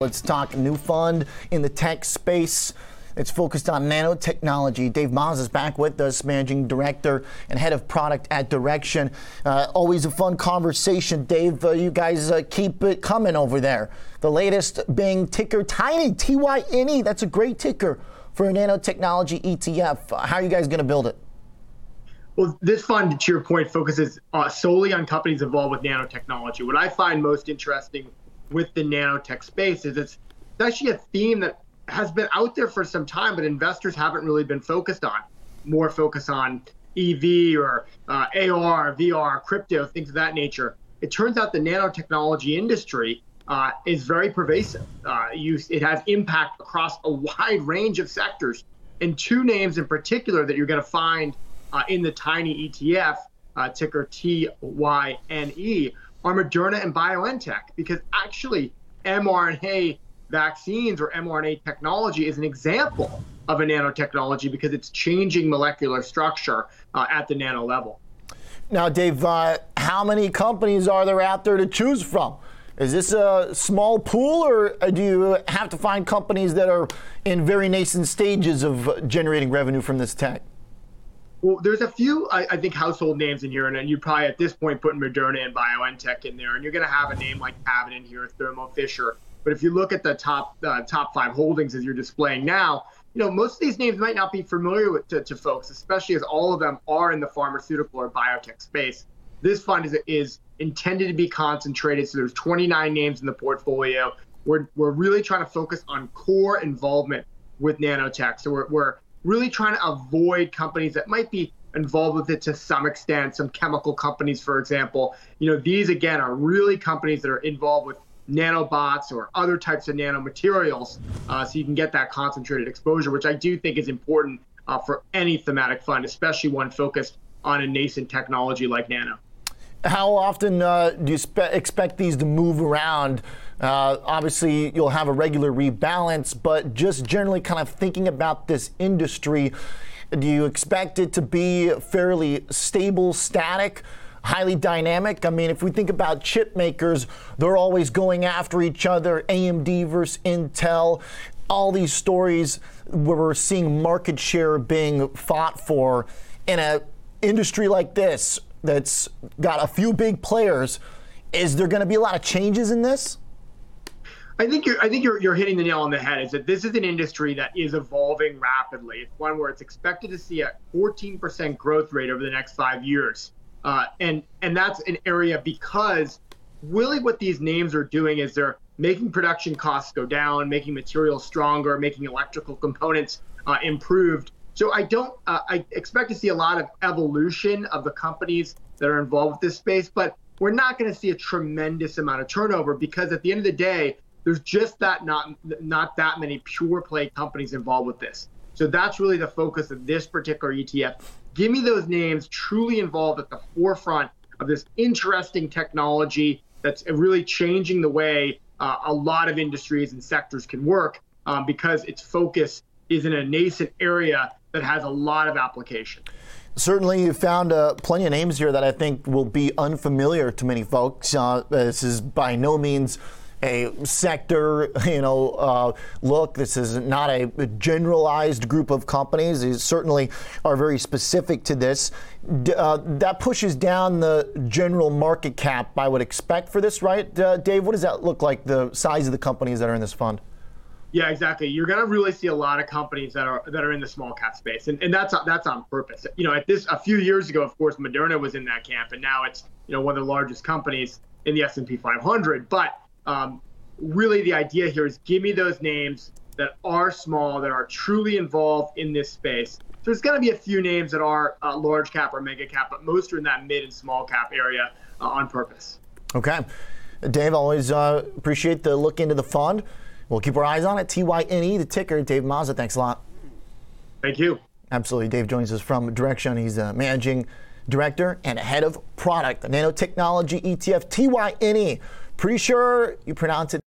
Let's talk new fund in the tech space. It's focused on nanotechnology. Dave Mazza is back with us, managing director and head of product at Direxion. Uh, always a fun conversation, Dave. Uh, you guys uh, keep it coming over there. The latest being ticker Tiny, T Y N E. That's a great ticker for a nanotechnology ETF. How are you guys going to build it? Well, this fund, to your point, focuses uh, solely on companies involved with nanotechnology. What I find most interesting with the nanotech space is it's, actually a theme that has been out there for some time, but investors haven't really been focused on. More focus on EV or uh, AR, VR, crypto, things of that nature. It turns out the nanotechnology industry uh, is very pervasive. Uh, you, it has impact across a wide range of sectors. And two names in particular that you're going to find uh, in the tiny ETF, uh, ticker TYNE, are Moderna and BioNTech, because actually mRNA vaccines or mRNA technology is an example of a nanotechnology because it's changing molecular structure uh, at the nano level. Now, Dave, uh, how many companies are there out there to choose from? Is this a small pool, or do you have to find companies that are in very nascent stages of generating revenue from this tech? Well, there's a few, I, I, think, household names in here, and you probably at this point put Moderna and BioNTech in there, and you're going to have a name like Cabot in here, Thermo Fisher. But if you look at the top uh, top five holdings as you're displaying now, you know most of these names might not be familiar with, to, to folks, especially as all of them are in the pharmaceutical or biotech space. This fund is is intended to be concentrated, so there's 29 names in the portfolio. We're we're really trying to focus on core involvement with nanotech. So we're, we're really trying to avoid companies that might be involved with it to some extent, some chemical companies, for example. You know, these again are really companies that are involved with nanobots or other types of nanomaterials, uh, so you can get that concentrated exposure, which I do think is important uh, for any thematic fund, especially one focused on a nascent technology like nano. How often uh, do you spe- expect these to move around? Uh, obviously, you'll have a regular rebalance, but just generally kind of thinking about this industry, do you expect it to be fairly stable, static? highly dynamic. I mean, if we think about chip makers, they're always going after each other AMD versus Intel. All these stories where we're seeing market share being fought for in an industry like this that's got a few big players. Is there going to be a lot of changes in this? I think you're I think you're you're hitting the nail on the head. Is that this is an industry that is evolving rapidly. It's one where it's expected to see a 14% growth rate over the next five years, uh, and and that's an area because really what these names are doing is they're making production costs go down, making materials stronger, making electrical components uh, improved, so I don't. Uh, I expect to see a lot of evolution of the companies that are involved with this space, but we're not going to see a tremendous amount of turnover because at the end of the day, there's just that not not that many pure play companies involved with this. So that's really the focus of this particular ETF. Give me those names truly involved at the forefront of this interesting technology that's really changing the way uh, a lot of industries and sectors can work um, because its focus is in a nascent area that has a lot of application. Certainly, you found uh, plenty of names here that I think will be unfamiliar to many folks. Uh, this is by no means a sector, you know, uh, look. This is not a generalized group of companies. These certainly are very specific to this. D- uh, that pushes down the general market cap. I would expect for this, right, uh, Dave? What does that look like? The size of the companies that are in this fund? Yeah, exactly. You're gonna really see a lot of companies that are that are in the small cap space, and, and that's that's on purpose. You know, at this a few years ago, of course, Moderna was in that camp, and now it's you know one of the largest companies in the S&P 500. But um, really, the idea here is give me those names that are small, that are truly involved in this space. So there's going to be a few names that are uh, large cap or mega cap, but most are in that mid and small cap area uh, on purpose. Okay, Dave, always uh, appreciate the look into the fund. We'll keep our eyes on it. TYNE, the ticker. Dave Mazza, thanks a lot. Thank you. Absolutely. Dave joins us from Direxion. He's a managing director and head of product, the nanotechnology ETF, TYNE. Pretty sure you pronounce it